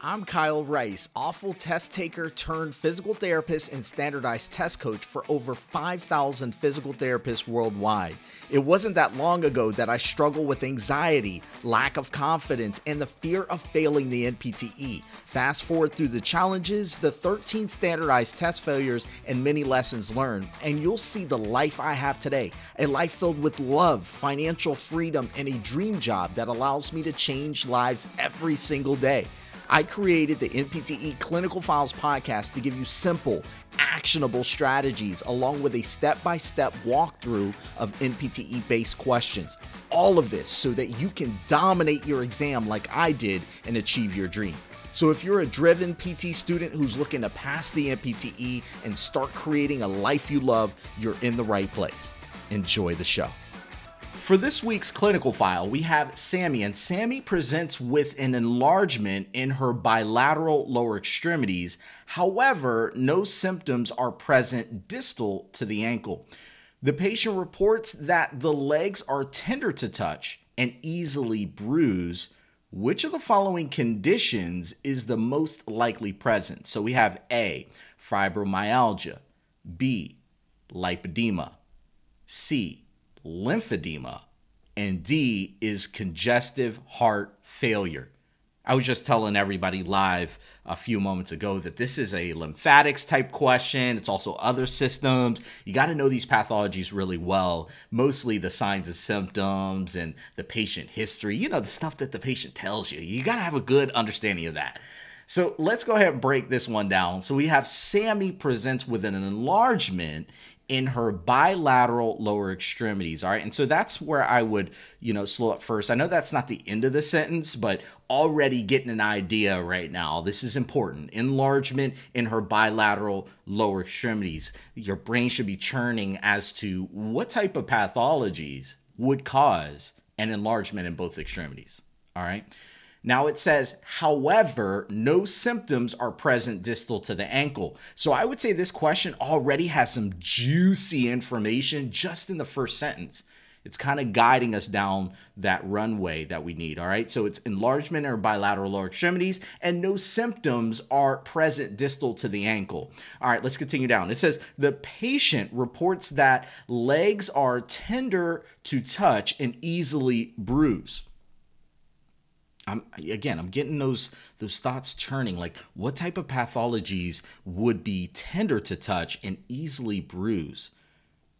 I'm Kyle Rice, awful test taker turned physical therapist and standardized test coach for over 5,000 physical therapists worldwide. It wasn't that long ago that I struggled with anxiety, lack of confidence, and the fear of failing the NPTE. Fast forward through the challenges, the 13 standardized test failures, and many lessons learned, and you'll see the life I have today a life filled with love, financial freedom, and a dream job that allows me to change lives every single day. I created the NPTE Clinical Files podcast to give you simple, actionable strategies along with a step by step walkthrough of NPTE based questions. All of this so that you can dominate your exam like I did and achieve your dream. So, if you're a driven PT student who's looking to pass the NPTE and start creating a life you love, you're in the right place. Enjoy the show. For this week's clinical file, we have Sammy, and Sammy presents with an enlargement in her bilateral lower extremities. However, no symptoms are present distal to the ankle. The patient reports that the legs are tender to touch and easily bruise. Which of the following conditions is the most likely present? So we have A, fibromyalgia, B, lipedema, C, lymphedema, and D is congestive heart failure. I was just telling everybody live a few moments ago that this is a lymphatics type question. It's also other systems. You got to know these pathologies really well, mostly the signs and symptoms and the patient history, you know, the stuff that the patient tells you. You got to have a good understanding of that. So let's go ahead and break this one down. So we have Sammy presents with an enlargement in her bilateral lower extremities. All right. And so that's where I would, you know, slow up first. I know that's not the end of the sentence, but already getting an idea right now. This is important. Enlargement in her bilateral lower extremities. Your brain should be churning as to what type of pathologies would cause an enlargement in both extremities. All right. Now it says, however, no symptoms are present distal to the ankle. So I would say this question already has some juicy information just in the first sentence. It's kind of guiding us down that runway that we need. All right. So it's enlargement or bilateral lower extremities, and no symptoms are present distal to the ankle. All right. Let's continue down. It says the patient reports that legs are tender to touch and easily bruise. I'm again, I'm getting those those thoughts churning. Like, what type of pathologies would be tender to touch and easily bruise?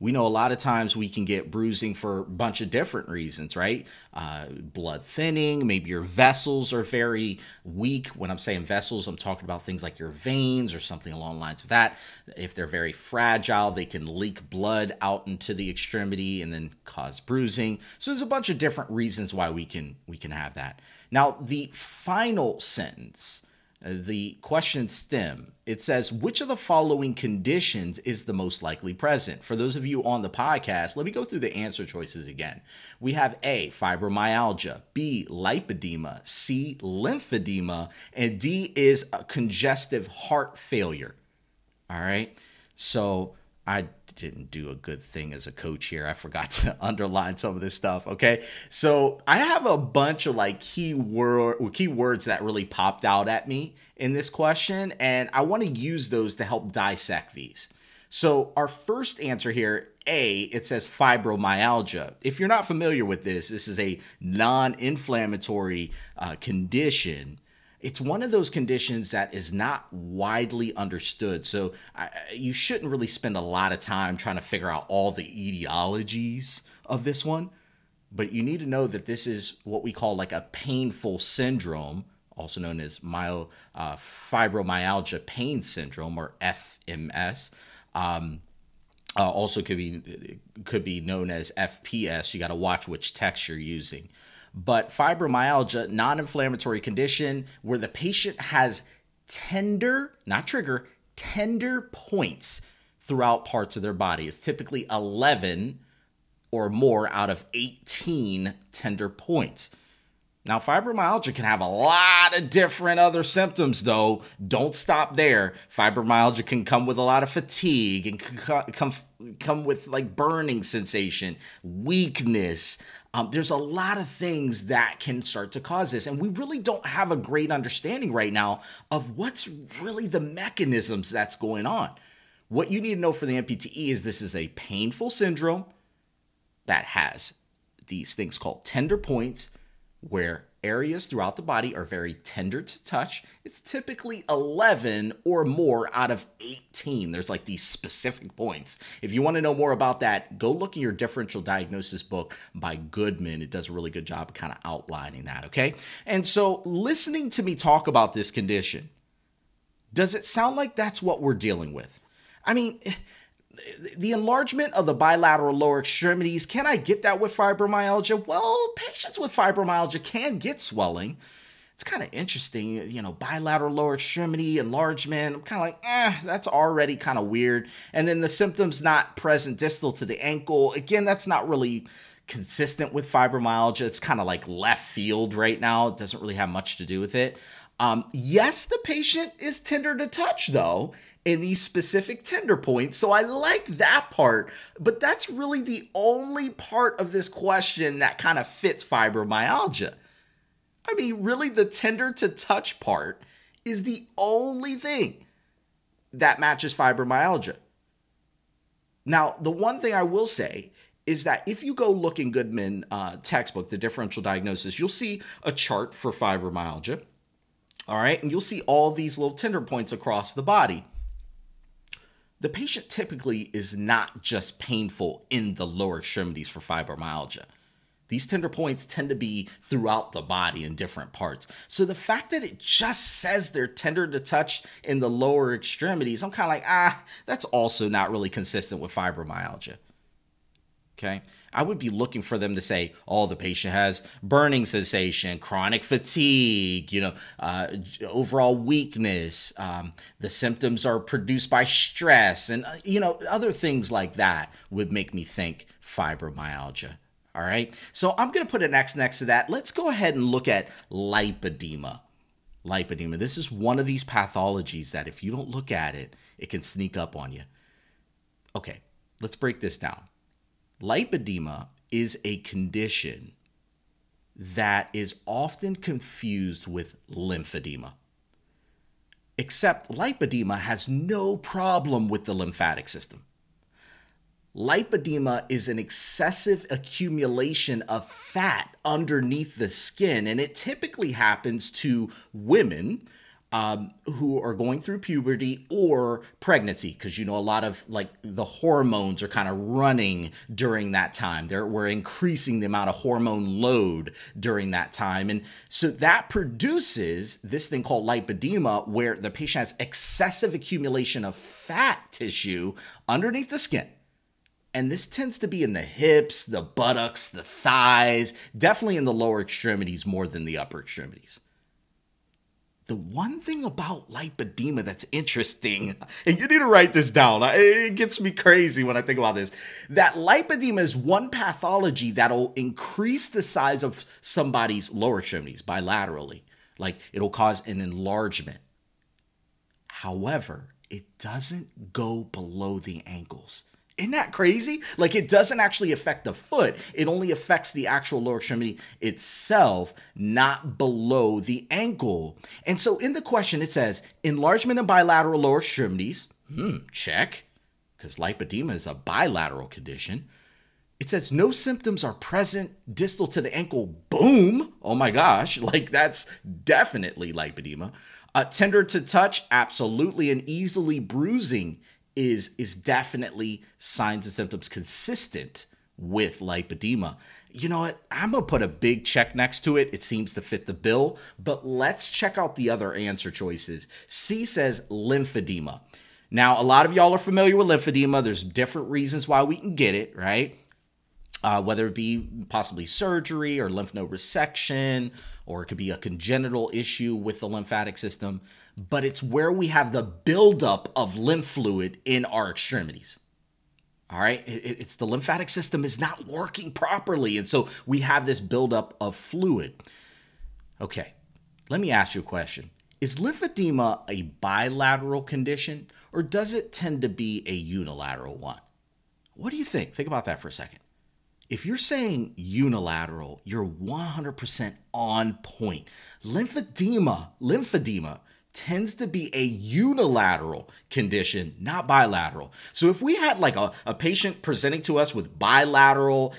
We know a lot of times we can get bruising for a bunch of different reasons, right? Uh, blood thinning, maybe your vessels are very weak. When I'm saying vessels, I'm talking about things like your veins or something along the lines of that. If they're very fragile, they can leak blood out into the extremity and then cause bruising. So there's a bunch of different reasons why we can we can have that. Now, the final sentence, uh, the question stem, it says, which of the following conditions is the most likely present? For those of you on the podcast, let me go through the answer choices again. We have A, fibromyalgia, B, lipedema, C, lymphedema, and D is a congestive heart failure. All right. So I didn't do a good thing as a coach here. I forgot to underline some of this stuff. Okay. So I have a bunch of like key word key words that really popped out at me in this question, and I want to use those to help dissect these. So our first answer here, A, it says fibromyalgia. If you're not familiar with this, this is a non-inflammatory uh, condition it's one of those conditions that is not widely understood. So I, you shouldn't really spend a lot of time trying to figure out all the etiologies of this one. But you need to know that this is what we call like a painful syndrome, also known as myo, uh, fibromyalgia pain syndrome or FMS. Um, uh, also could be could be known as FPS. You got to watch which text you're using but fibromyalgia, non inflammatory condition where the patient has tender, not trigger, tender points throughout parts of their body. It's typically 11 or more out of 18 tender points. Now, fibromyalgia can have a lot of different other symptoms, though. Don't stop there. Fibromyalgia can come with a lot of fatigue and come come with like burning sensation, weakness, Um, there's a lot of things that can start to cause this. And we really don't have a great understanding right now of what's really the mechanisms that's going on. What you need to know for the NPTE is this is a painful syndrome that has these things called tender points where areas throughout the body are very tender to touch. It's typically 11 or more out of 18. There's like these specific points. If you want to know more about that, go look in your differential diagnosis book by Goodman. It does a really good job kind of outlining that, okay? And so, listening to me talk about this condition, does it sound like that's what we're dealing with? I mean, the enlargement of the bilateral lower extremities, can I get that with fibromyalgia? Well, patients with fibromyalgia can get swelling. It's kind of interesting, you know, bilateral lower extremity enlargement. I'm kind of like, eh, that's already kind of weird. And then the symptoms not present distal to the ankle. Again, that's not really consistent with fibromyalgia. It's kind of like left field right now. It doesn't really have much to do with it. Um, yes, the patient is tender to touch, though, in these specific tender points. So I like that part, but that's really the only part of this question that kind of fits fibromyalgia. I mean, really, the tender to touch part is the only thing that matches fibromyalgia. Now, the one thing I will say is that if you go look in Goodman uh, textbook, the differential diagnosis, you'll see a chart for fibromyalgia. All right, and you'll see all these little tender points across the body the patient typically is not just painful in the lower extremities for fibromyalgia. These tender points tend to be throughout the body in different parts. So the fact that it just says they're tender to touch in the lower extremities, I'm kind of like, ah, that's also not really consistent with fibromyalgia. Okay. I would be looking for them to say, oh, the patient has burning sensation, chronic fatigue, you know, uh, overall weakness. Um, the symptoms are produced by stress, and, uh, you know, other things like that would make me think fibromyalgia. All right. So I'm going to put an X next to that. Let's go ahead and look at lipedema. Lipedema. This is one of these pathologies that if you don't look at it, it can sneak up on you. Okay. Let's break this down Lipedema is a condition that is often confused with lymphedema. Except lipedema has no problem with the lymphatic system. Lipedema is an excessive accumulation of fat underneath the skin, and it typically happens to women um, who are going through puberty or pregnancy, because you know a lot of like the hormones are kind of running during that time. There, we're increasing the amount of hormone load during that time, and so that produces this thing called lipedema, where the patient has excessive accumulation of fat tissue underneath the skin. And this tends to be in the hips, the buttocks, the thighs, definitely in the lower extremities more than the upper extremities the one thing about lipedema that's interesting, and you need to write this down, uh, it gets me crazy when I think about this, that lipedema is one pathology that'll increase the size of somebody's lower extremities bilaterally. Like it'll cause an enlargement. However, it doesn't go below the ankles. Isn't that crazy? Like it doesn't actually affect the foot. It only affects the actual lower extremity itself, not below the ankle. And so in the question, it says enlargement in bilateral lower extremities. Hmm, check. Because lipedema is a bilateral condition. It says no symptoms are present distal to the ankle. Boom. Oh my gosh. Like that's definitely lipedema. Uh, tender to touch, absolutely, and easily bruising is is definitely signs and symptoms consistent with lipedema. You know what? I'm gonna put a big check next to it. It seems to fit the bill, but let's check out the other answer choices. C says lymphedema. Now, a lot of y'all are familiar with lymphedema. There's different reasons why we can get it, right? Uh, whether it be possibly surgery or lymph node resection, or it could be a congenital issue with the lymphatic system but it's where we have the buildup of lymph fluid in our extremities. All right, it's the lymphatic system is not working properly, and so we have this buildup of fluid. Okay, let me ask you a question: Is lymphedema a bilateral condition, or does it tend to be a unilateral one? What do you think? Think about that for a second. If you're saying unilateral, you're 100% on point. Lymphedema, lymphedema tends to be a unilateral condition, not bilateral. So if we had like a, a patient presenting to us with bilateral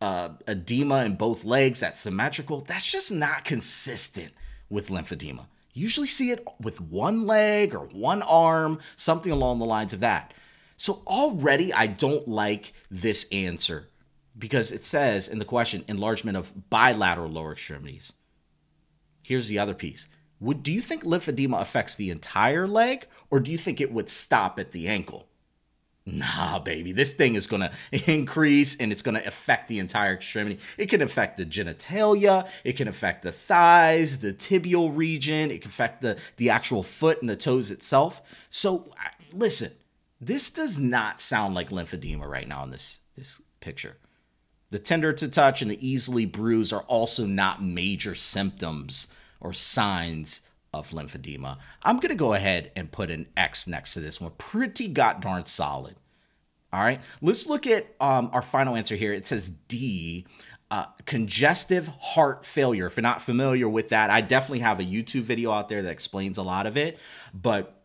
uh, edema in both legs that's symmetrical, that's just not consistent with lymphedema. Usually see it with one leg or one arm, something along the lines of that. So already I don't like this answer because it says in the question enlargement of bilateral lower extremities. Here's the other piece. Would do you think lymphedema affects the entire leg or do you think it would stop at the ankle? Nah, baby, this thing is going to increase and it's going to affect the entire extremity. It can affect the genitalia, it can affect the thighs, the tibial region, it can affect the, the actual foot and the toes itself. So, listen, this does not sound like lymphedema right now in this, this picture. The tender to touch and the easily bruise are also not major symptoms or signs of lymphedema. I'm going to go ahead and put an X next to this one. Pretty god darn solid. All right, let's look at um, our final answer here. It says D, uh, congestive heart failure. If you're not familiar with that, I definitely have a YouTube video out there that explains a lot of it. But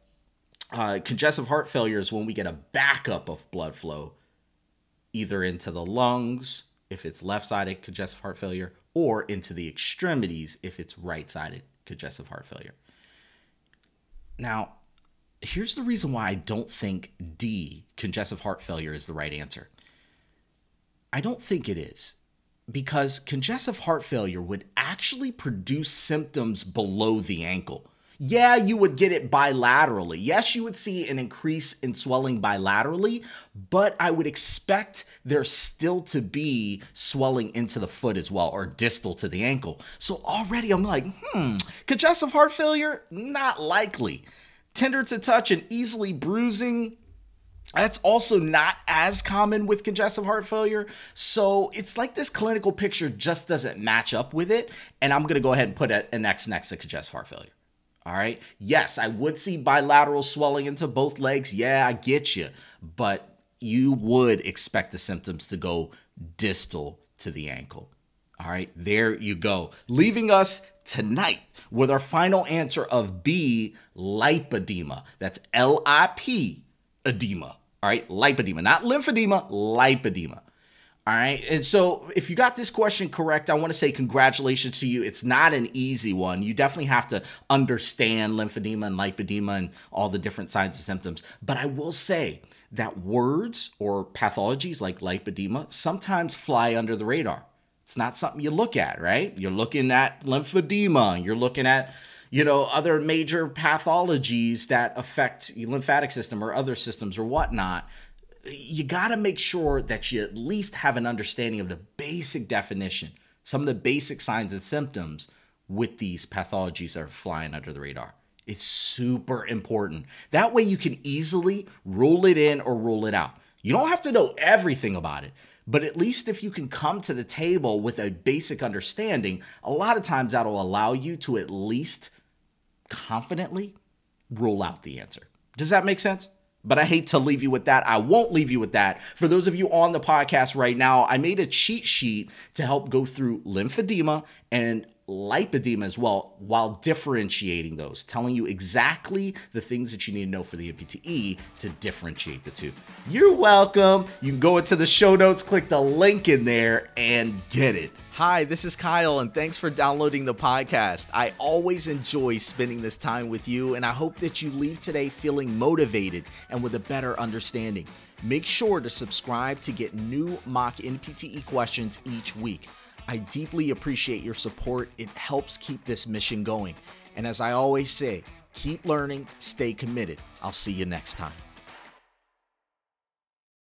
uh, congestive heart failure is when we get a backup of blood flow either into the lungs if it's left sided congestive heart failure or into the extremities if it's right sided congestive heart failure. Now, here's the reason why I don't think D, congestive heart failure, is the right answer. I don't think it is because congestive heart failure would actually produce symptoms below the ankle yeah, you would get it bilaterally. Yes, you would see an increase in swelling bilaterally, but I would expect there still to be swelling into the foot as well or distal to the ankle. So already I'm like, hmm, congestive heart failure? Not likely. Tender to touch and easily bruising? That's also not as common with congestive heart failure. So it's like this clinical picture just doesn't match up with it. And I'm going to go ahead and put an X next to congestive heart failure. All right. Yes, I would see bilateral swelling into both legs. Yeah, I get you. But you would expect the symptoms to go distal to the ankle. All right. There you go. Leaving us tonight with our final answer of B, lipedema. That's L I P edema. All right. Lipedema, not lymphedema, lipedema. All right. And so if you got this question correct, I want to say congratulations to you. It's not an easy one. You definitely have to understand lymphedema and lipedema and all the different signs and symptoms. But I will say that words or pathologies like lipedema sometimes fly under the radar. It's not something you look at, right? You're looking at lymphedema, you're looking at you know other major pathologies that affect lymphatic system or other systems or whatnot you got to make sure that you at least have an understanding of the basic definition, some of the basic signs and symptoms with these pathologies that are flying under the radar. It's super important. That way you can easily rule it in or rule it out. You don't have to know everything about it, but at least if you can come to the table with a basic understanding, a lot of times that'll allow you to at least confidently rule out the answer. Does that make sense? But I hate to leave you with that. I won't leave you with that. For those of you on the podcast right now, I made a cheat sheet to help go through lymphedema and lipedema as well while differentiating those, telling you exactly the things that you need to know for the NPTE to differentiate the two. You're welcome. You can go into the show notes, click the link in there, and get it. Hi, this is Kyle, and thanks for downloading the podcast. I always enjoy spending this time with you, and I hope that you leave today feeling motivated and with a better understanding. Make sure to subscribe to get new mock NPTE questions each week. I deeply appreciate your support. It helps keep this mission going. And as I always say, keep learning, stay committed. I'll see you next time.